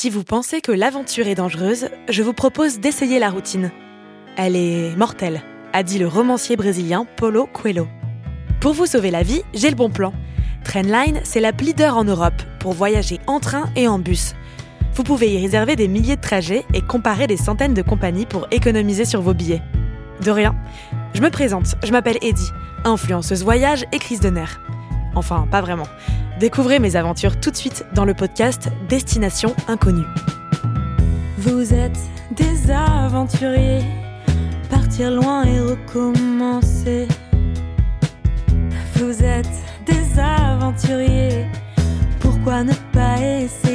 Si vous pensez que l'aventure est dangereuse, je vous propose d'essayer la routine. Elle est mortelle, a dit le romancier brésilien Paulo Coelho. Pour vous sauver la vie, j'ai le bon plan. Trainline, c'est l'app leader en Europe pour voyager en train et en bus. Vous pouvez y réserver des milliers de trajets et comparer des centaines de compagnies pour économiser sur vos billets. De rien. Je me présente, je m'appelle Eddie, influenceuse voyage et crise de nerfs. Enfin, pas vraiment. Découvrez mes aventures tout de suite dans le podcast Destination Inconnue. Vous êtes des aventuriers, partir loin et recommencer. Vous êtes des aventuriers, pourquoi ne pas essayer?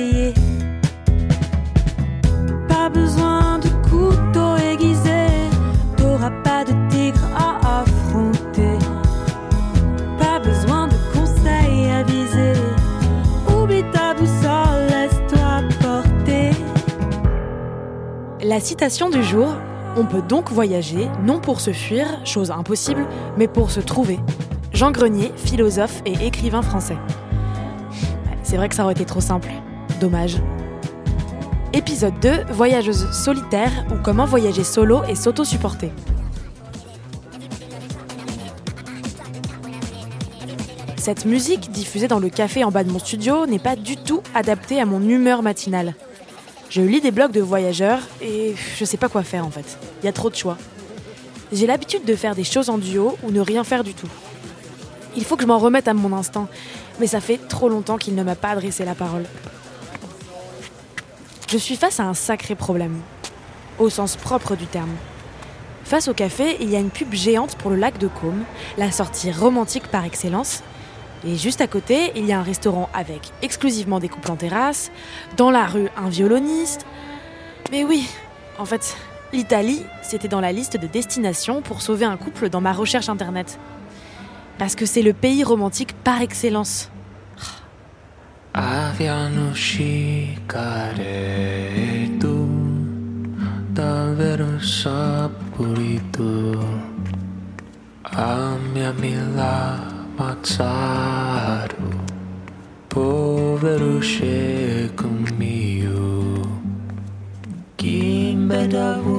La citation du jour On peut donc voyager, non pour se fuir, chose impossible, mais pour se trouver. Jean Grenier, philosophe et écrivain français. C'est vrai que ça aurait été trop simple. Dommage. Épisode 2 Voyageuse solitaire ou comment voyager solo et s'auto-supporter. Cette musique diffusée dans le café en bas de mon studio n'est pas du tout adaptée à mon humeur matinale. Je lis des blogs de voyageurs et je sais pas quoi faire en fait. Il y a trop de choix. J'ai l'habitude de faire des choses en duo ou ne rien faire du tout. Il faut que je m'en remette à mon instinct, mais ça fait trop longtemps qu'il ne m'a pas adressé la parole. Je suis face à un sacré problème, au sens propre du terme. Face au café, il y a une pub géante pour le lac de Caume, la sortie romantique par excellence. Et juste à côté, il y a un restaurant avec exclusivement des couples en terrasse, dans la rue un violoniste. Mais oui, en fait, l'Italie, c'était dans la liste de destinations pour sauver un couple dans ma recherche internet. Parce que c'est le pays romantique par excellence.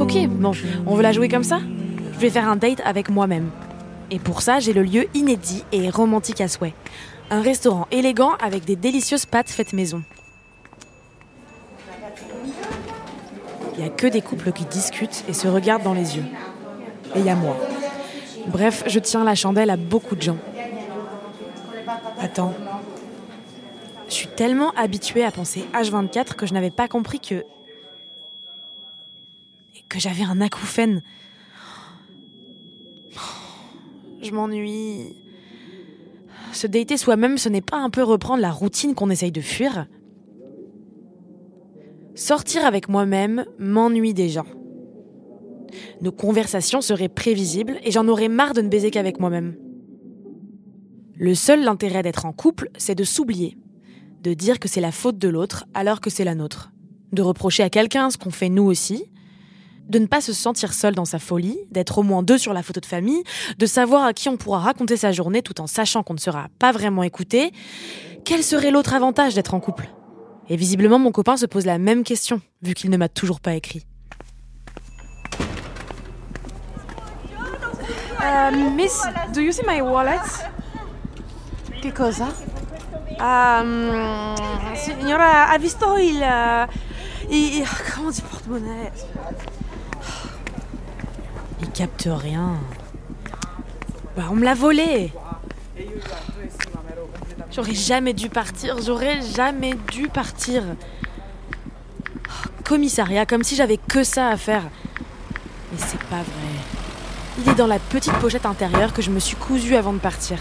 Ok, bon, on veut la jouer comme ça? Je vais faire un date avec moi-même. Et pour ça, j'ai le lieu inédit et romantique à souhait. Un restaurant élégant avec des délicieuses pâtes faites maison. Il n'y a que des couples qui discutent et se regardent dans les yeux. Et il y a moi. Bref, je tiens la chandelle à beaucoup de gens. Attends. Je suis tellement habituée à penser H24 que je n'avais pas compris que. que j'avais un acouphène. Je m'ennuie. Se dater soi-même, ce n'est pas un peu reprendre la routine qu'on essaye de fuir? Sortir avec moi-même m'ennuie déjà. Nos conversations seraient prévisibles et j'en aurais marre de ne baiser qu'avec moi-même. Le seul intérêt d'être en couple, c'est de s'oublier, de dire que c'est la faute de l'autre alors que c'est la nôtre, de reprocher à quelqu'un ce qu'on fait nous aussi, de ne pas se sentir seul dans sa folie, d'être au moins deux sur la photo de famille, de savoir à qui on pourra raconter sa journée tout en sachant qu'on ne sera pas vraiment écouté. Quel serait l'autre avantage d'être en couple? Et visiblement, mon copain se pose la même question, vu qu'il ne m'a toujours pas écrit. Uh, miss, do you see my wallet? Che cosa? Um, signora, ha visto il, il- Comment porte-monnaie Il capte rien. Bah, on me l'a volé. J'aurais jamais dû partir, j'aurais jamais dû partir. Commissariat, comme si j'avais que ça à faire. Mais c'est pas vrai. Il est dans la petite pochette intérieure que je me suis cousue avant de partir.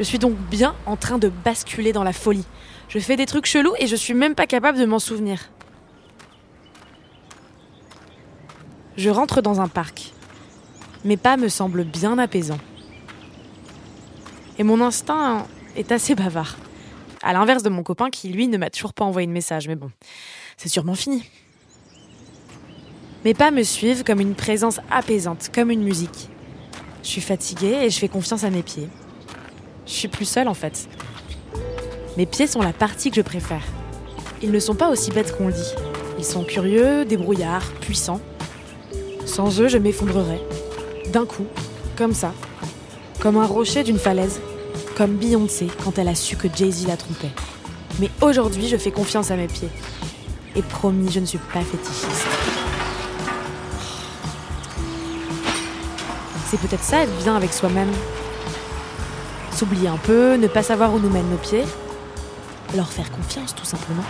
Je suis donc bien en train de basculer dans la folie. Je fais des trucs chelous et je suis même pas capable de m'en souvenir. Je rentre dans un parc. Mes pas me semblent bien apaisants. Et mon instinct est assez bavard. À l'inverse de mon copain qui, lui, ne m'a toujours pas envoyé de message. Mais bon, c'est sûrement fini. Mes pas me suivent comme une présence apaisante, comme une musique. Je suis fatiguée et je fais confiance à mes pieds. Je suis plus seule en fait. Mes pieds sont la partie que je préfère. Ils ne sont pas aussi bêtes qu'on le dit. Ils sont curieux, débrouillards, puissants. Sans eux, je m'effondrerais. D'un coup, comme ça. Comme un rocher d'une falaise. Comme Beyoncé quand elle a su que Jay-Z la trompait. Mais aujourd'hui, je fais confiance à mes pieds. Et promis, je ne suis pas fétichiste. C'est peut-être ça être bien avec soi-même. S'oublier un peu, ne pas savoir où nous mènent nos pieds. Leur faire confiance, tout simplement.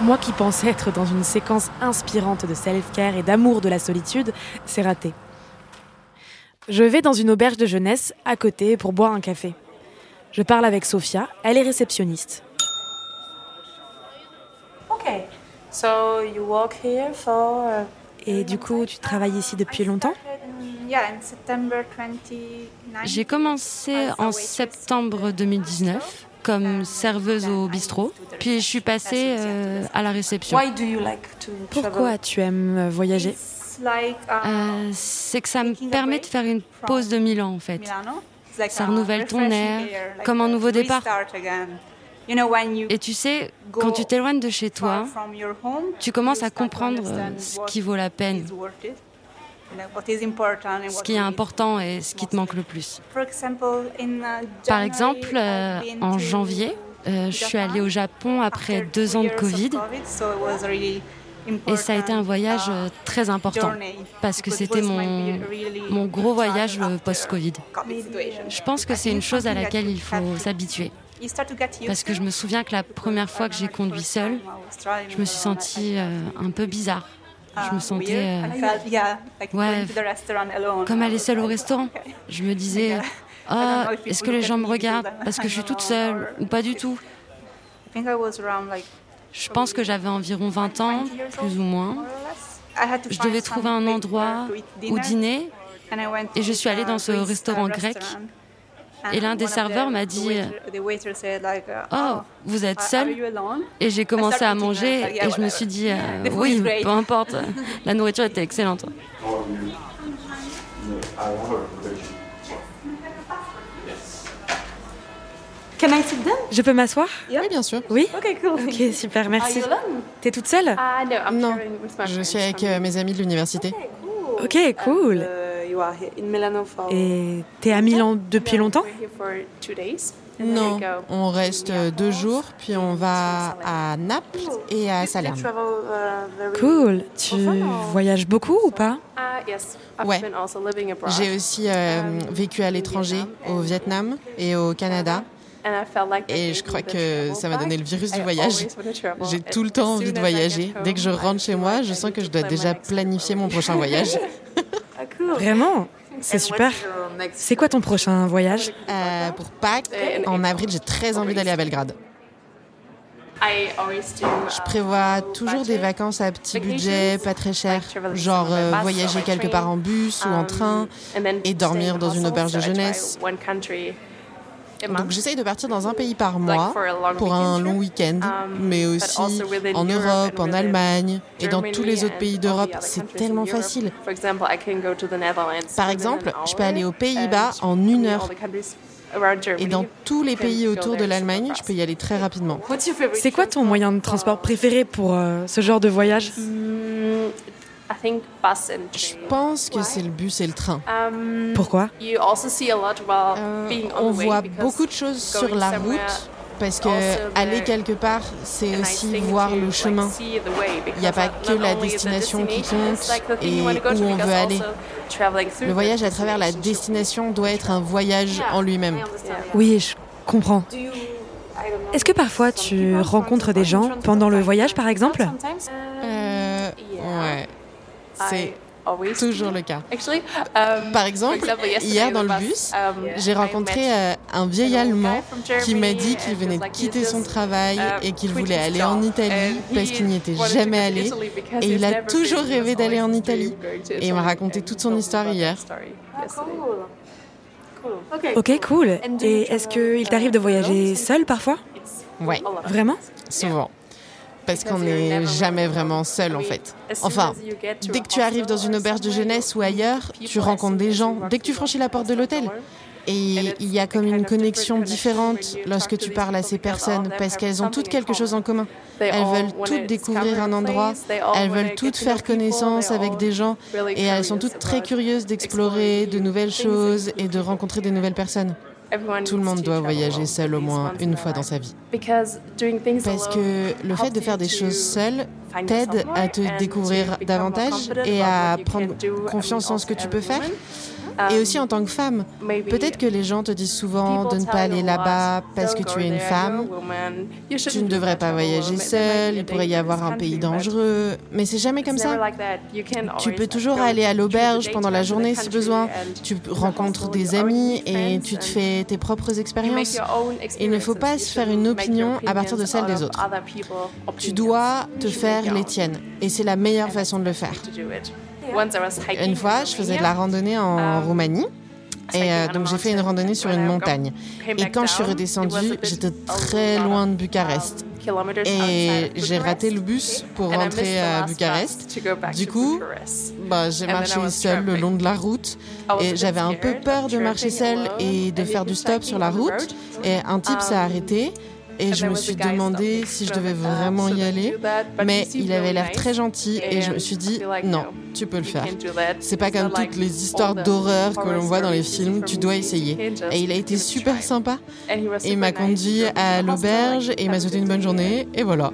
Moi qui pensais être dans une séquence inspirante de self-care et d'amour de la solitude, c'est raté. Je vais dans une auberge de jeunesse à côté pour boire un café. Je parle avec Sophia, elle est réceptionniste. Okay. So you work here for uh, Et du coup, tu travailles ici depuis longtemps yeah, in September 2019. J'ai commencé en septembre 2019 comme serveuse au bistrot, puis je suis passée euh, à la réception. Why do you like to Pourquoi tu aimes euh, voyager? Uh, Euh, c'est que ça me permet de faire une pause de Milan en fait. Ça a renouvelle ton air, comme un nouveau départ. Restart again. You know, when you Et tu sais, quand tu t'éloignes de chez toi, tu commences you à comprendre euh, ce what qui vaut la peine, ce what qui est important et ce qui te manque le plus. For example, in, uh, Par January, exemple, euh, en janvier, euh, je suis allée au Japon après deux ans de Covid et ça a été un voyage euh, très important parce que c'était mon, mon gros voyage post-Covid. Je pense que c'est une chose à laquelle il faut s'habituer. Parce que je me souviens que la première fois que j'ai conduit seule, je me suis sentie euh, un peu bizarre. Je me sentais euh, ouais, comme aller seule au restaurant. Je me disais, ah, est-ce que les gens me regardent parce que je suis toute seule ou pas du tout? Je pense que j'avais environ 20 ans, plus ou moins. Je devais trouver un endroit où dîner et je suis allée dans ce restaurant grec. Et l'un des serveurs m'a dit Oh, vous êtes seule Et j'ai commencé à manger et je me suis dit euh, Oui, peu importe, la nourriture était excellente. Can I sit down? Je peux m'asseoir? Oui, bien sûr. Oui? Ok, super, merci. T'es toute seule? Uh, I'm Non, je suis avec euh, mes amis de l'université. Ok, cool. You are here in Milano for Et t'es à Milan depuis longtemps? Non, on reste deux jours, puis on va à Naples et à Salerne. uh, Cool. Tu voyages beaucoup ou pas? I've Ouais. J'ai aussi euh, vécu à l'étranger, au Vietnam et au Canada. And I felt like that Et gave je me crois the que travel ça m'a donné le virus I du voyage. J'ai tout le As temps soon envie de as I get voyager. Dès que je home, I rentre chez moi, je I sens que je to dois plan my déjà next planifier mon prochain voyage. Ah. Vraiment? C'est super. what's your next- C'est quoi ton prochain voyage? Euh, pour Pâques, en avril, j'ai très envie d'aller à Belgrade. I always do, Je prévois low toujours des budget vacances à petit budget, pas très cher, genre somewhere euh, by bus or voyager quelque train. part en bus ou en Um, train. and then et dormir dans une auberge de jeunesse. Donc j'essaye de partir dans un pays par mois for a long pour un weekend long week-end, Um, mais but aussi en Europe en Allemagne et dans tous les Germany autres pays and d'Europe. all the other C'est tellement facile. For example, I can go to the Netherlands Par exemple, je peux aller aux Pays-Bas and en une all heure. the countries around Germany. Et dans tous les can pays go autour there de l'Allemagne, je peux y aller très rapidement. What's your favorite C'est quoi ton moyen de transport préféré pour euh, ce genre de voyage? Je pense que c'est le bus et le train. Um, Pourquoi? You also see a lot while Euh, being on voit because beaucoup de choses going sur la somewhere route parce que also aller the- quelque part, c'est aussi voir le chemin. Il n'y a because, pas que la destination qui compte et où on because veut aller. also traveling through Le the voyage à travers la destination. destination doit être un voyage en lui-même. Oui, je comprends. Est-ce que parfois tu rencontres des gens pendant le voyage, par exemple? Euh, ouais, c'est always toujours le cas. Actually, um, Par exemple, for example, yesterday hier dans the le bus, um, j'ai I rencontré met euh, un vieil an old Allemand qui m'a dit qu'il venait he de quitter son travail um, et qu'il quit voulait his aller job en Italie and parce qu'il n'y était wanted to jamais go to allé. Italy because Et il a never toujours been, rêvé d'aller en always Italie. dreamed going to Et il m'a Italy, raconté and toute he son told me histoire hier. yesterday. Ok, cool. Et est-ce qu'il t'arrive de voyager seul parfois? Ouais, Vraiment? Souvent. Parce qu'on n'est jamais vraiment seul en fait. Enfin, dès que tu arrives dans une auberge de jeunesse ou ailleurs, tu rencontres des gens. Dès que tu franchis la porte de l'hôtel, Et il y a comme une connexion différente lorsque tu parles à ces personnes parce qu'elles ont toutes quelque chose en commun. Elles veulent toutes découvrir un endroit, elles veulent toutes faire connaissance avec des gens et elles sont toutes très curieuses d'explorer de nouvelles choses et de rencontrer des nouvelles personnes. Tout le monde doit voyager seul au moins une fois dans sa vie. Parce que le fait de faire des choses seul t'aide à te découvrir davantage et à prendre confiance en ce que tu peux faire. Et aussi en tant que femme, peut-être que les gens te disent souvent de ne pas aller là-bas parce que tu es une femme. Tu ne devrais pas voyager seule, il pourrait y avoir un pays dangereux. Mais c'est jamais comme ça. Tu peux toujours aller à l'auberge pendant la journée si besoin. Tu rencontres des amis et tu te fais tes propres expériences. Il ne faut pas se faire une opinion à partir de celle des autres. Tu dois te faire les tiennes. Et c'est la meilleure façon de le faire. Une fois, je faisais de la randonnée en um, Roumanie. Et euh, donc j'ai fait une randonnée sur une montagne. Et quand je suis redescendue, j'étais très loin de Bucarest. Et j'ai raté le bus pour rentrer à Bucarest. Du coup, bah, j'ai marché seule le long de la route. Et j'avais un peu peur de marcher seule et de faire du stop sur la route. Et un type s'est um, arrêté. Et je me suis demandé si je devais vraiment y aller, mais il avait l'air très gentil et je me suis dit non, tu peux le faire. C'est pas comme toutes les histoires d'horreur que l'on voit dans les films, tu dois essayer. Et il a été super sympa. Et il m'a conduit à l'auberge et il m'a souhaité une bonne journée. et voilà.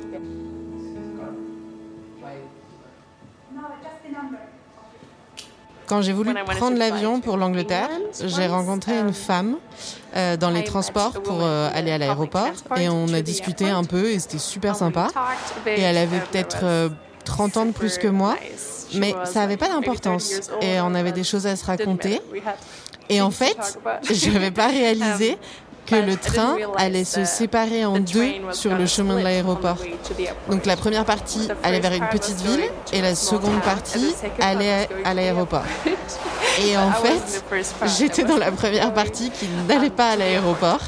Quand j'ai voulu prendre l'avion pour l'Angleterre, j'ai rencontré une femme euh, dans les transports pour euh, aller à l'aéroport et on a discuté un peu et c'était super sympa. Et elle avait peut-être 30 euh, ans de plus que moi, mais ça n'avait pas d'importance et on avait des choses à se raconter. Et en fait, je n'avais pas réalisé que le train allait se séparer en deux sur le chemin de l'aéroport. Donc la première partie allait vers une petite ville et la seconde partie allait à l'aéroport. Et en fait, j'étais dans la première partie qui n'allait pas à l'aéroport.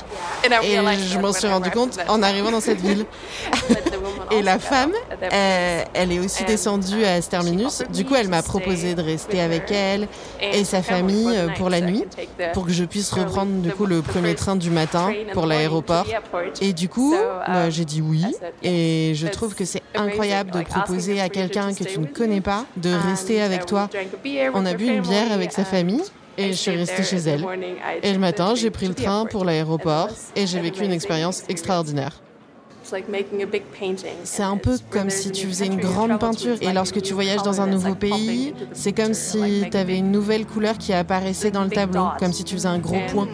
Et je m'en suis rendu compte en arrivant dans cette ville. Et la femme, elle, est aussi descendue à Sterminus. Du coup, elle m'a proposé de rester avec elle et sa famille pour la nuit, pour que je puisse reprendre du coup le premier train du matin pour l'aéroport. Et du coup, bah, j'ai dit oui. Et je trouve que c'est incroyable de proposer à quelqu'un que tu ne connais pas de rester avec toi. On a bu une bière avec sa famille et je suis restée chez elle. Et le matin, j'ai pris le train pour l'aéroport et j'ai vécu une expérience extraordinaire. C'est un peu comme si tu faisais une grande peinture et lorsque tu voyages dans un nouveau pays, c'est comme si tu avais une nouvelle couleur qui apparaissait dans le tableau, comme si tu faisais un gros point.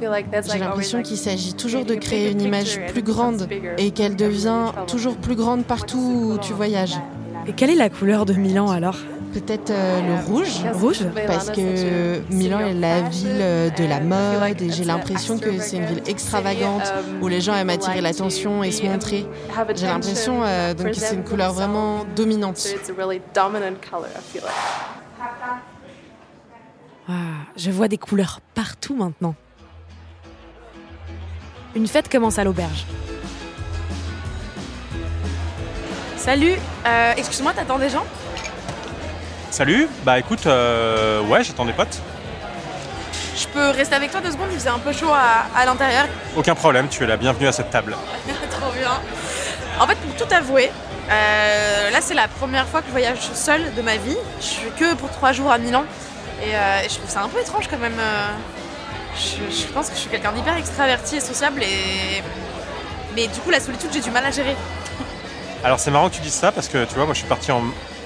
J'ai l'impression qu'il s'agit toujours de créer une image plus grande et qu'elle devient toujours plus grande partout où tu voyages. Et quelle est la couleur de Milan alors? Peut-être euh, le rouge. Rouge Parce que Milan est la ville euh, de la mode et j'ai l'impression que c'est une ville extravagante où les gens aiment attirer l'attention et se montrer. J'ai l'impression euh, donc que c'est une couleur vraiment dominante. Ah, je vois des couleurs partout maintenant. Une fête commence à l'auberge. Salut, excuse-moi, t'attends des gens? Salut, bah écoute, euh, ouais, j'attends des potes. Je peux rester avec toi deux secondes, il faisait un peu chaud à, l'intérieur. Aucun problème, tu es la bienvenue à cette table. Trop bien. En fait, pour tout avouer, euh, là c'est la première fois que je voyage seule de ma vie. Je suis que pour trois jours à Milan et, euh, je trouve ça un peu étrange quand même. Je, je, pense que je suis quelqu'un d'hyper extraverti et sociable et mais du coup la solitude j'ai du mal à gérer. Alors c'est marrant que tu dises ça parce que tu vois moi je suis parti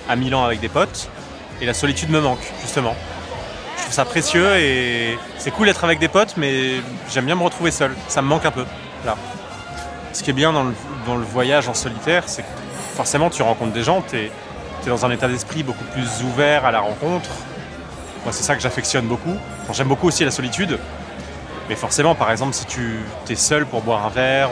à Milan avec des potes et la solitude me manque, justement. Je trouve ça précieux et c'est cool d'être avec des potes, mais j'aime bien me retrouver seul. Ça me manque un peu. Là. Ce qui est bien dans le, voyage en solitaire, c'est que forcément tu rencontres des gens, tu es, dans un état d'esprit beaucoup plus ouvert à la rencontre. Moi, c'est ça que j'affectionne beaucoup. J'aime beaucoup aussi la solitude. Mais forcément, par exemple, si tu es seul pour boire un verre,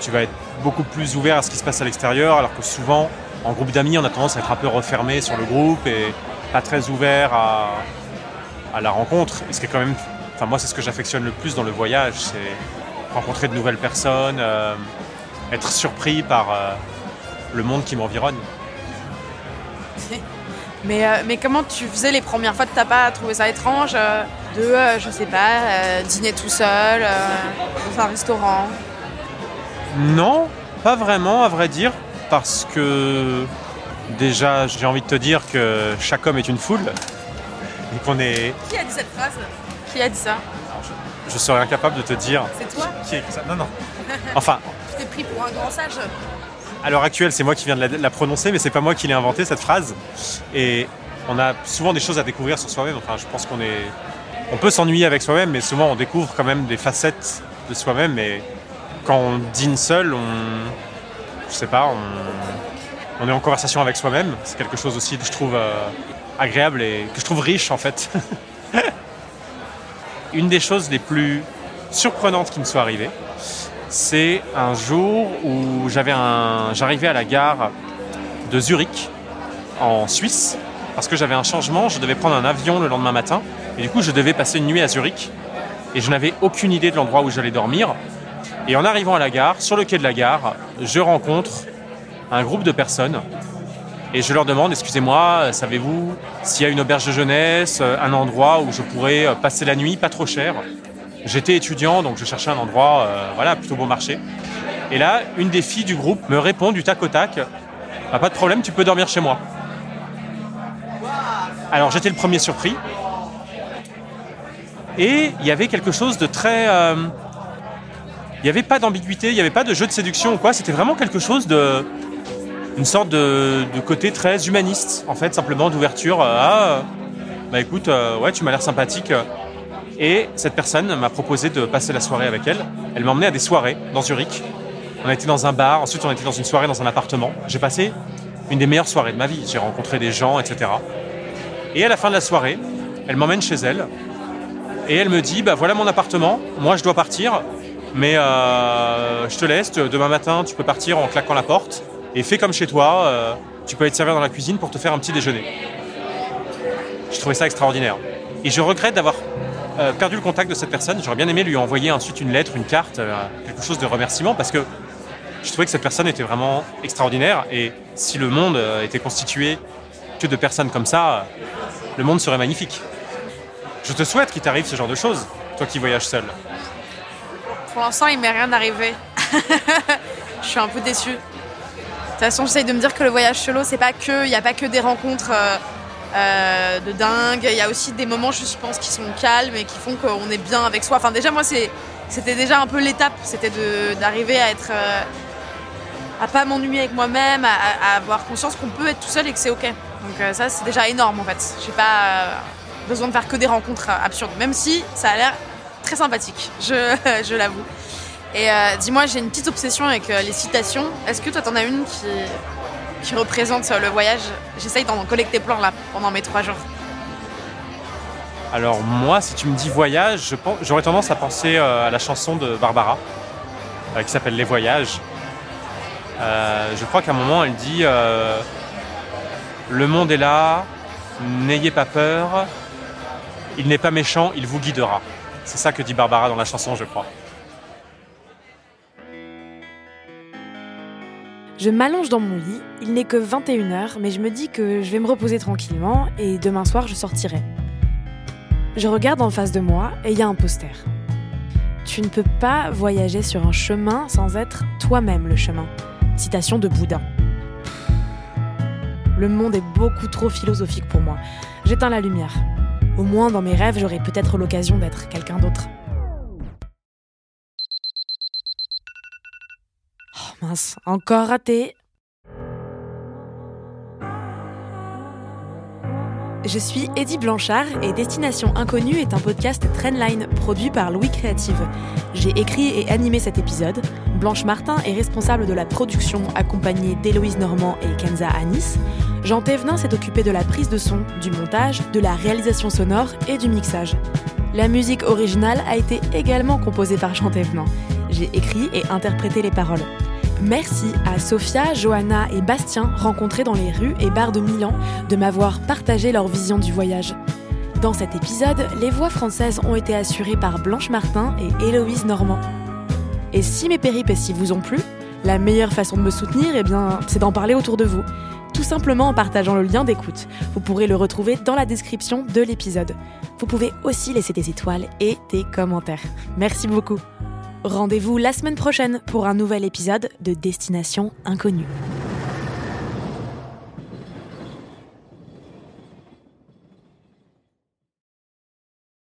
tu vas être beaucoup plus ouvert à ce qui se passe à l'extérieur, alors que souvent, en groupe d'amis, on a tendance à être un peu refermé sur le groupe et pas très ouvert à, à la rencontre. Et ce qui est quand même, enfin moi c'est ce que j'affectionne le plus dans le voyage, c'est rencontrer de nouvelles personnes, euh, être surpris par euh, le monde qui m'environne. Mais, euh, mais comment tu faisais les premières fois T'as pas trouvé ça étrange de, je sais pas, dîner tout seul dans un restaurant? Non, pas vraiment, à vrai dire, parce que déjà, j'ai envie de te dire que chaque homme est une foule. Et qu'on est. Qui a dit cette phrase? Qui a dit ça? Je, serais incapable de te dire. C'est toi? Qui a écrit ça Non, non. Enfin. tu t'es pris pour un grand sage à l'heure actuelle, c'est moi qui viens de la, prononcer, mais c'est pas moi qui l'ai inventé cette phrase. Et on a souvent des choses à découvrir sur soi-même. Enfin, je pense qu'on est, on peut s'ennuyer avec soi-même, mais souvent on découvre quand même des facettes de soi-même. Et quand on dîne seul, on, je sais pas, on, est en conversation avec soi-même. C'est quelque chose aussi que je trouve euh, agréable et que je trouve riche en fait. Une des choses les plus surprenantes qui me soit arrivée, c'est un jour où j'arrivais à la gare de Zurich, en Suisse, parce que j'avais un changement, je devais prendre un avion le lendemain matin, et du coup je devais passer une nuit à Zurich, et je n'avais aucune idée de l'endroit où j'allais dormir. Et en arrivant à la gare, sur le quai de la gare, je rencontre un groupe de personnes, et je leur demande, excusez-moi, savez-vous s'il y a une auberge de jeunesse, un endroit où je pourrais passer la nuit, pas trop cher? J'étais étudiant, donc je cherchais un endroit, euh, voilà, plutôt beau marché. Et là, une des filles du groupe me répond du tac au tac ah, Pas de problème, tu peux dormir chez moi. Alors j'étais le premier surpris. Et il y avait quelque chose de très. Euh, il n'y avait pas d'ambiguïté, il n'y avait pas de jeu de séduction ou quoi. C'était vraiment quelque chose de. Une sorte de, côté très humaniste, en fait, simplement d'ouverture. ah, bah écoute, ouais, tu m'as l'air sympathique. Et cette personne m'a proposé de passer la soirée avec elle. Elle m'a emmené à des soirées dans Zurich. On a été dans un bar, ensuite on été dans une soirée dans un appartement. J'ai passé une des meilleures soirées de ma vie. J'ai rencontré des gens, etc. Et à la fin de la soirée, elle m'emmène chez elle et elle me dit bah voilà mon appartement, moi je dois partir, mais euh, je te laisse. Demain matin, tu peux partir en claquant la porte et fais comme chez toi. Euh, tu peux être servi dans la cuisine pour te faire un petit déjeuner. Je trouvais ça extraordinaire. Et je regrette d'avoir euh, perdu le contact de cette personne. J'aurais bien aimé lui envoyer ensuite une lettre, une carte, euh, quelque chose de remerciement parce que je trouvais que cette personne était vraiment extraordinaire et si le monde était constitué que de personnes comme ça, le monde serait magnifique. Je te souhaite qu'il t'arrive ce genre de choses, toi qui voyages seul. Pour l'instant, il m'est rien arrivé. je suis un peu déçue. De toute façon, j'essaye de me dire que le voyage solo, c'est pas que, il n'y a pas que des rencontres. Euh, de dingue. Il y a aussi des moments, je pense, qui sont calmes et qui font qu'on est bien avec soi. Enfin, déjà, moi, c'était déjà un peu l'étape. C'était d'arriver à être. Euh, à pas m'ennuyer avec moi-même, à, avoir conscience qu'on peut être tout seul et que c'est ok. Donc, euh, ça, c'est déjà énorme en fait. J'ai pas besoin de faire que des rencontres absurdes, même si ça a l'air très sympathique, je, je l'avoue. Et dis-moi, j'ai une petite obsession avec les citations. Est-ce que toi, t'en as une qui représente le voyage? J'essaye d'en collecter plein là pendant mes trois jours. Alors moi, si tu me dis voyage, j'aurais tendance à penser euh, à la chanson de Barbara, euh, qui s'appelle Les Voyages. Euh, je crois qu'à un moment, elle dit Le monde est là, n'ayez pas peur, il n'est pas méchant, il vous guidera. C'est ça que dit Barbara dans la chanson, je crois. Je m'allonge dans mon lit, il n'est que 21h, mais je me dis que je vais me reposer tranquillement et demain soir je sortirai. Je regarde en face de moi et il y a un poster. Tu ne peux pas voyager sur un chemin sans être toi-même le chemin. Citation de Bouddha. Le monde est beaucoup trop philosophique pour moi. J'éteins la lumière. Au moins dans mes rêves, j'aurai peut-être l'occasion d'être quelqu'un d'autre. Mince, encore raté. Je suis Eddie Blanchard et Destination Inconnue est un podcast Trendline produit par Louis Créative. J'ai écrit et animé cet épisode. Blanche Martin est responsable de la production accompagnée d'Héloïse Normand et Kenza Anis. Jean Thévenin s'est occupé de la prise de son, du montage, de la réalisation sonore et du mixage. La musique originale a été également composée par Jean Thévenin. J'ai écrit et interprété les paroles. Merci à Sophia, Johanna et Bastien rencontrés dans les rues et bars de Milan de m'avoir partagé leur vision du voyage. Dans cet épisode, les voix françaises ont été assurées par Blanche Martin et Héloïse Normand. Et si mes péripéties vous ont plu, la meilleure façon de me soutenir, eh bien, c'est d'en parler autour de vous. Tout simplement en partageant le lien d'écoute. Vous pourrez le retrouver dans la description de l'épisode. Vous pouvez aussi laisser des étoiles et des commentaires. Merci beaucoup. Rendez-vous la semaine prochaine pour un nouvel épisode de Destination Inconnue.